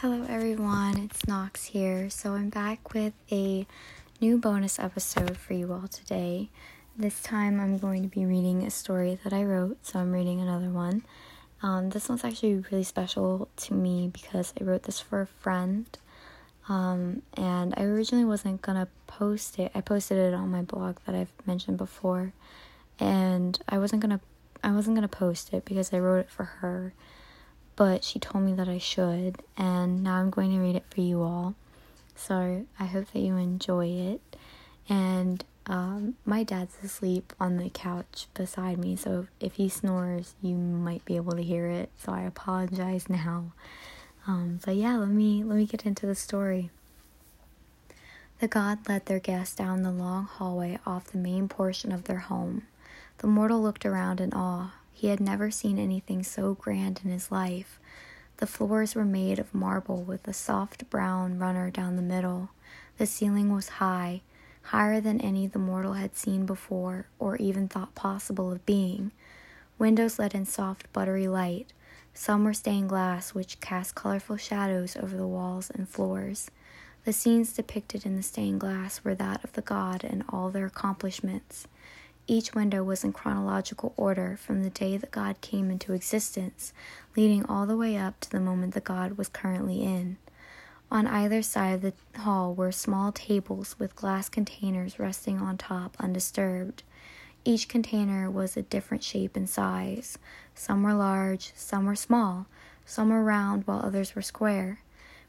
Hello, everyone. It's Knox here. So, I'm back with a new bonus episode for you all today. This time, I'm going to be reading a story that I wrote, so I'm reading another one. Um, this one's actually really special to me because I wrote this for a friend, um, and I originally wasn't gonna post it. I posted it on my blog that I've mentioned before, and I wasn't gonna I wasn't gonna post it because I wrote it for her but she told me that I should, and now I'm going to read it for you all. So I hope that you enjoy it. And um, my dad's asleep on the couch beside me, so if he snores, you might be able to hear it. So I apologize now. Um, but yeah, let me let me get into the story. The god led their guests down the long hallway off the main portion of their home. The mortal looked around in awe. He had never seen anything so grand in his life. The floors were made of marble with a soft brown runner down the middle. The ceiling was high, higher than any the mortal had seen before or even thought possible of being. Windows let in soft, buttery light. Some were stained glass, which cast colorful shadows over the walls and floors. The scenes depicted in the stained glass were that of the god and all their accomplishments. Each window was in chronological order from the day that God came into existence, leading all the way up to the moment that God was currently in. On either side of the hall were small tables with glass containers resting on top undisturbed. Each container was a different shape and size. Some were large, some were small, some were round, while others were square.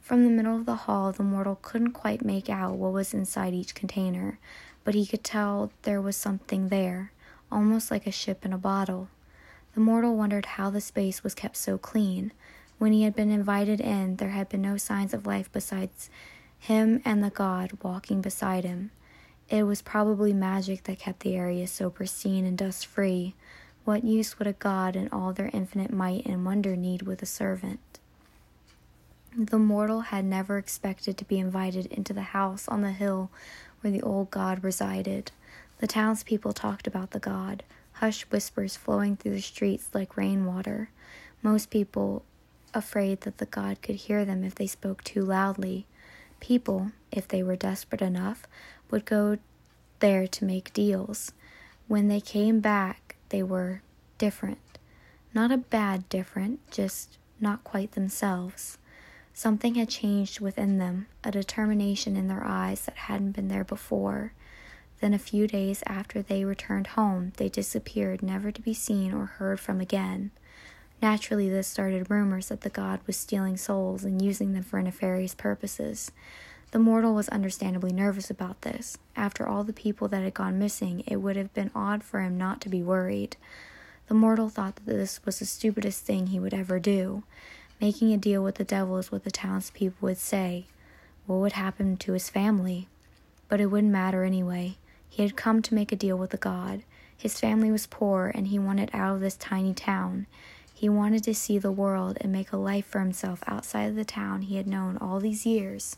From the middle of the hall, the mortal couldn't quite make out what was inside each container, but he could tell there was something there, almost like a ship in a bottle. The mortal wondered how the space was kept so clean. When he had been invited in, there had been no signs of life besides him and the god walking beside him. It was probably magic that kept the area so pristine and dust free. What use would a god in all their infinite might and wonder need with a servant? The mortal had never expected to be invited into the house on the hill where the old god resided. The townspeople talked about the god, hushed whispers flowing through the streets like rainwater. Most people afraid that the god could hear them if they spoke too loudly. People, if they were desperate enough, would go there to make deals. When they came back, they were different. Not a bad different, just not quite themselves. Something had changed within them, a determination in their eyes that hadn't been there before. Then, a few days after they returned home, they disappeared, never to be seen or heard from again. Naturally, this started rumors that the god was stealing souls and using them for nefarious purposes. The mortal was understandably nervous about this. After all the people that had gone missing, it would have been odd for him not to be worried. The mortal thought that this was the stupidest thing he would ever do. Making a deal with the devil is what the townspeople would say. What would happen to his family? But it wouldn't matter anyway. He had come to make a deal with the god. His family was poor, and he wanted out of this tiny town. He wanted to see the world and make a life for himself outside of the town he had known all these years.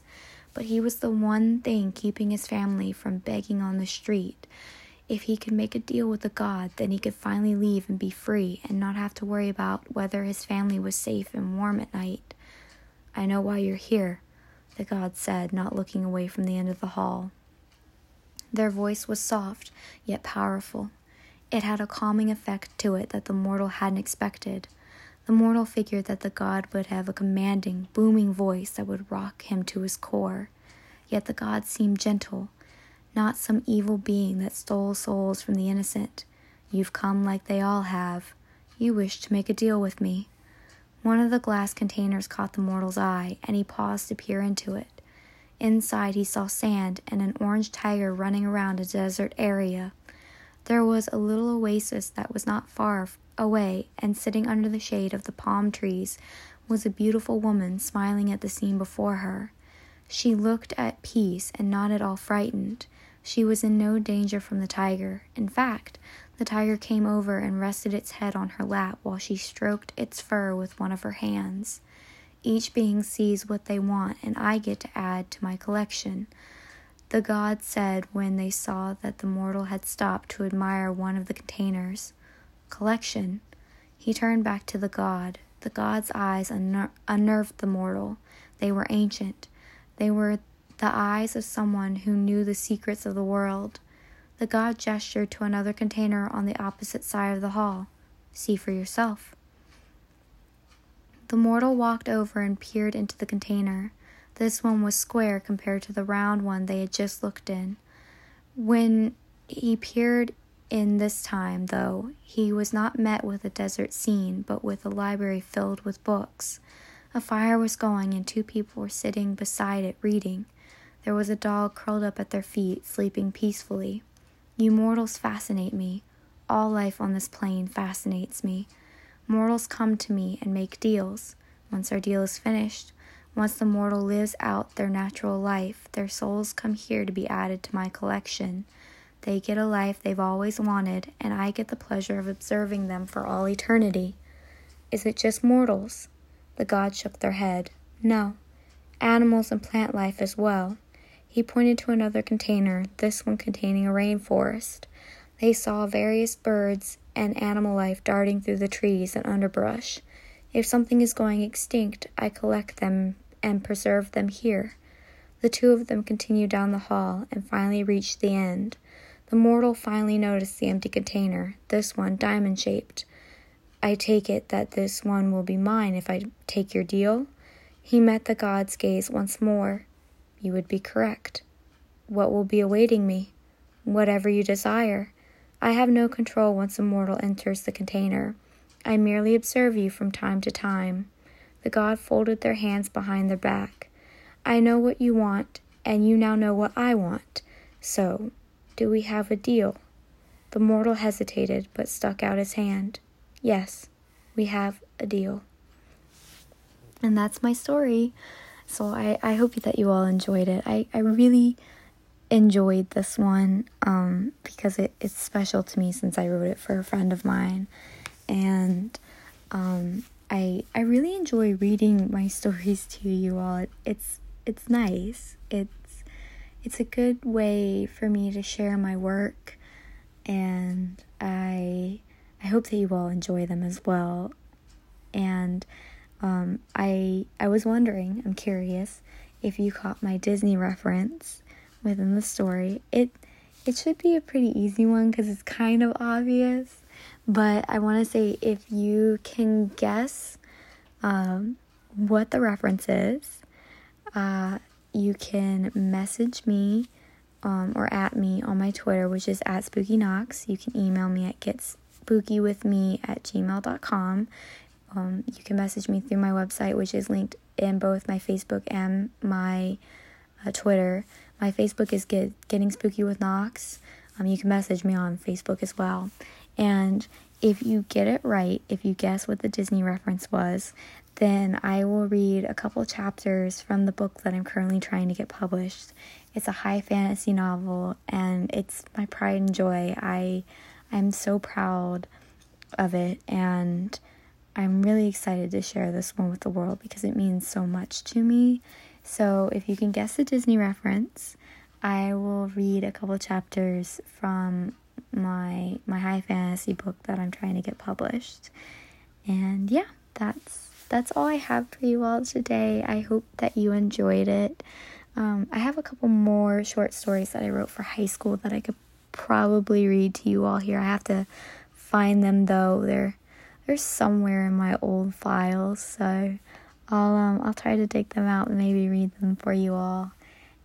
But he was the one thing keeping his family from begging on the street. If he could make a deal with the god, then he could finally leave and be free and not have to worry about whether his family was safe and warm at night. I know why you're here, the god said, not looking away from the end of the hall. Their voice was soft, yet powerful. It had a calming effect to it that the mortal hadn't expected. The mortal figured that the god would have a commanding, booming voice that would rock him to his core. Yet the god seemed gentle, not some evil being that stole souls from the innocent. You've come like they all have. You wish to make a deal with me. One of the glass containers caught the mortal's eye, and he paused to peer into it. Inside, he saw sand and an orange tiger running around a desert area. There was a little oasis that was not far away, and sitting under the shade of the palm trees was a beautiful woman smiling at the scene before her. She looked at peace and not at all frightened. She was in no danger from the tiger. In fact, the tiger came over and rested its head on her lap while she stroked its fur with one of her hands. Each being sees what they want, and I get to add to my collection. The gods said when they saw that the mortal had stopped to admire one of the containers. Collection. He turned back to the god. The god's eyes unner- unnerved the mortal. They were ancient. They were the eyes of someone who knew the secrets of the world. The god gestured to another container on the opposite side of the hall. See for yourself. The mortal walked over and peered into the container. This one was square compared to the round one they had just looked in. When he peered in this time, though, he was not met with a desert scene, but with a library filled with books. A fire was going, and two people were sitting beside it reading. There was a dog curled up at their feet, sleeping peacefully. You mortals fascinate me. All life on this plane fascinates me. Mortals come to me and make deals. Once our deal is finished, once the mortal lives out their natural life, their souls come here to be added to my collection. They get a life they've always wanted, and I get the pleasure of observing them for all eternity. Is it just mortals? The gods shook their head. No. Animals and plant life as well. He pointed to another container, this one containing a rainforest. They saw various birds and animal life darting through the trees and underbrush. If something is going extinct, I collect them and preserve them here. The two of them continued down the hall and finally reached the end. The mortal finally noticed the empty container, this one diamond shaped. I take it that this one will be mine if I take your deal? He met the god's gaze once more. You would be correct. What will be awaiting me? Whatever you desire. I have no control once a mortal enters the container. I merely observe you from time to time. The god folded their hands behind their back. I know what you want, and you now know what I want. So, do we have a deal? The mortal hesitated, but stuck out his hand. Yes, we have a deal. And that's my story. So I, I hope that you all enjoyed it. I, I really enjoyed this one um, because it, it's special to me since I wrote it for a friend of mine. And um, I I really enjoy reading my stories to you all. It, it's it's nice. It's it's a good way for me to share my work and I I hope that you all enjoy them as well. And um, I I was wondering, I'm curious, if you caught my Disney reference within the story. It it should be a pretty easy one because it's kind of obvious. But I want to say if you can guess um, what the reference is, uh, you can message me um, or at me on my Twitter, which is at Spooky Knox. You can email me at gets spookywithme at gmail.com. Um, you can message me through my website, which is linked in both my Facebook and my uh, Twitter. My Facebook is Get Getting Spooky with Knox. Um, you can message me on Facebook as well. And if you get it right, if you guess what the Disney reference was, then I will read a couple chapters from the book that I'm currently trying to get published. It's a high fantasy novel and it's my pride and joy. I I'm so proud of it, and I'm really excited to share this one with the world because it means so much to me. So, if you can guess the Disney reference, I will read a couple chapters from my my high fantasy book that I'm trying to get published. And yeah, that's that's all I have for you all today. I hope that you enjoyed it. Um, I have a couple more short stories that I wrote for high school that I could probably read to you all here. I have to find them though. They're they're somewhere in my old files, so I'll um I'll try to dig them out and maybe read them for you all.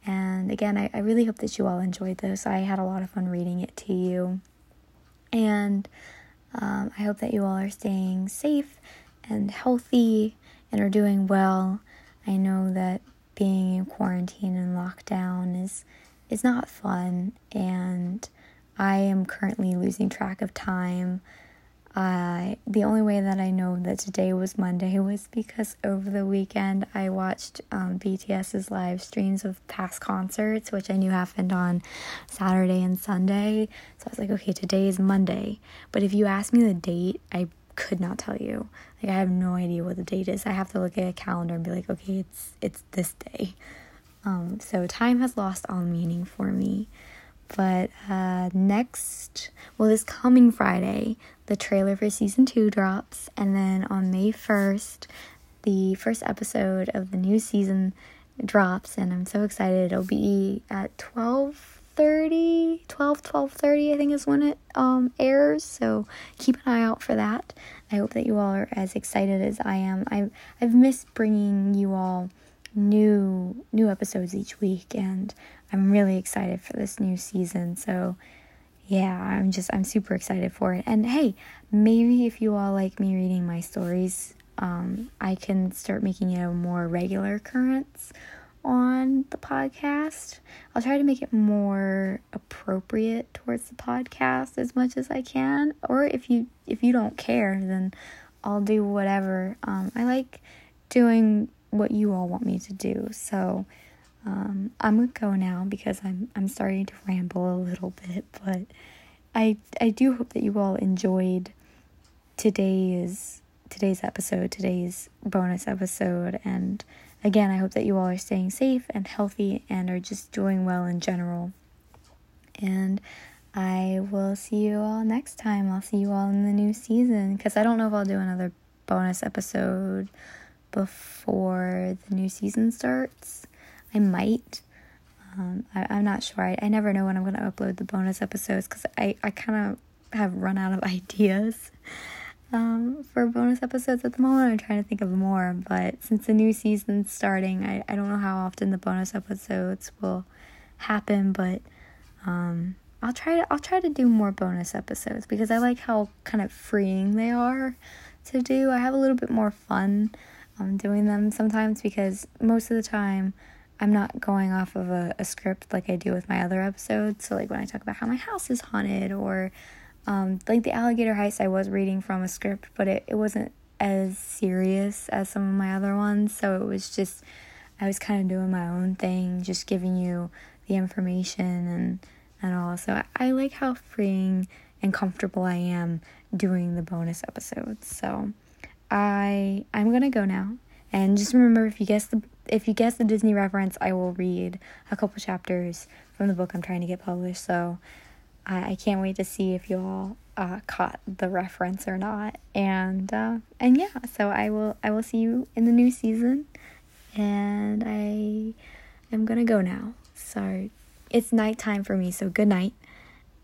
And again, I, I really hope that you all enjoyed this. I had a lot of fun reading it to you. And um, I hope that you all are staying safe and healthy and are doing well. I know that being in quarantine and lockdown is is not fun and I am currently losing track of time. Uh, the only way that I know that today was Monday was because over the weekend I watched um, BTS's live streams of past concerts, which I knew happened on Saturday and Sunday. So I was like, okay, today is Monday. But if you ask me the date, I could not tell you. Like I have no idea what the date is. I have to look at a calendar and be like, okay, it's it's this day. Um, so time has lost all meaning for me. But uh, next, well, this coming Friday, the trailer for season two drops, and then on May 1st, the first episode of the new season drops, and I'm so excited. It'll be at 12 30 12 12 30 i think is when it um airs. So keep an eye out for that. I hope that you all are as excited as i am. I've i've missed bringing you all new new episodes each week and i'm really excited for this new season so yeah i'm just i'm super excited for it and hey maybe if you all like me reading my stories um, i can start making it a more regular occurrence on the podcast. I'll try to make it more appropriate towards the podcast as much as I can. Or if you if you don't care, then I'll do whatever. Um, I like doing what you all want me to do. So um, I'm gonna go now because I'm I'm starting to ramble a little bit, but I I do hope that you all enjoyed today's today's episode, today's bonus episode, and Again, I hope that you all are staying safe and healthy and are just doing well in general. And I will see you all next time. I'll see you all in the new season because I don't know if I'll do another bonus episode before the new season starts. I might. Um, I, am not sure. I, I never know when I'm going to upload the bonus episodes because I, I kind of have run out of ideas um, for bonus episodes at the moment. I'm trying to think of more, but since the new season's starting, I, I don't know how often the bonus episodes will happen, but um, I'll try to I'll try to do more bonus episodes because I like how kind of freeing they are to do. I have a little bit more fun um, doing them sometimes because most of the time I'm not going off of a, a script like I do with my other episodes. So like when I talk about how my house is haunted or um, like the alligator heist, I was reading from a script, but it, it wasn't as serious as some of my other ones. So it was just, I was kind of doing my own thing, just giving you the information and, and all. So I, I like how freeing and comfortable I am doing the bonus episodes. So I I'm gonna go now. And just remember if you guess the if you guess the Disney reference, I will read a couple chapters from the book I'm trying to get published. So I, I can't wait to see if you all uh, caught the reference or not. And uh, and yeah, so I will I will see you in the new season. And I am gonna go now. So it's nighttime for me. So good night.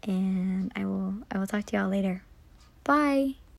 And I will I will talk to y'all later. Bye.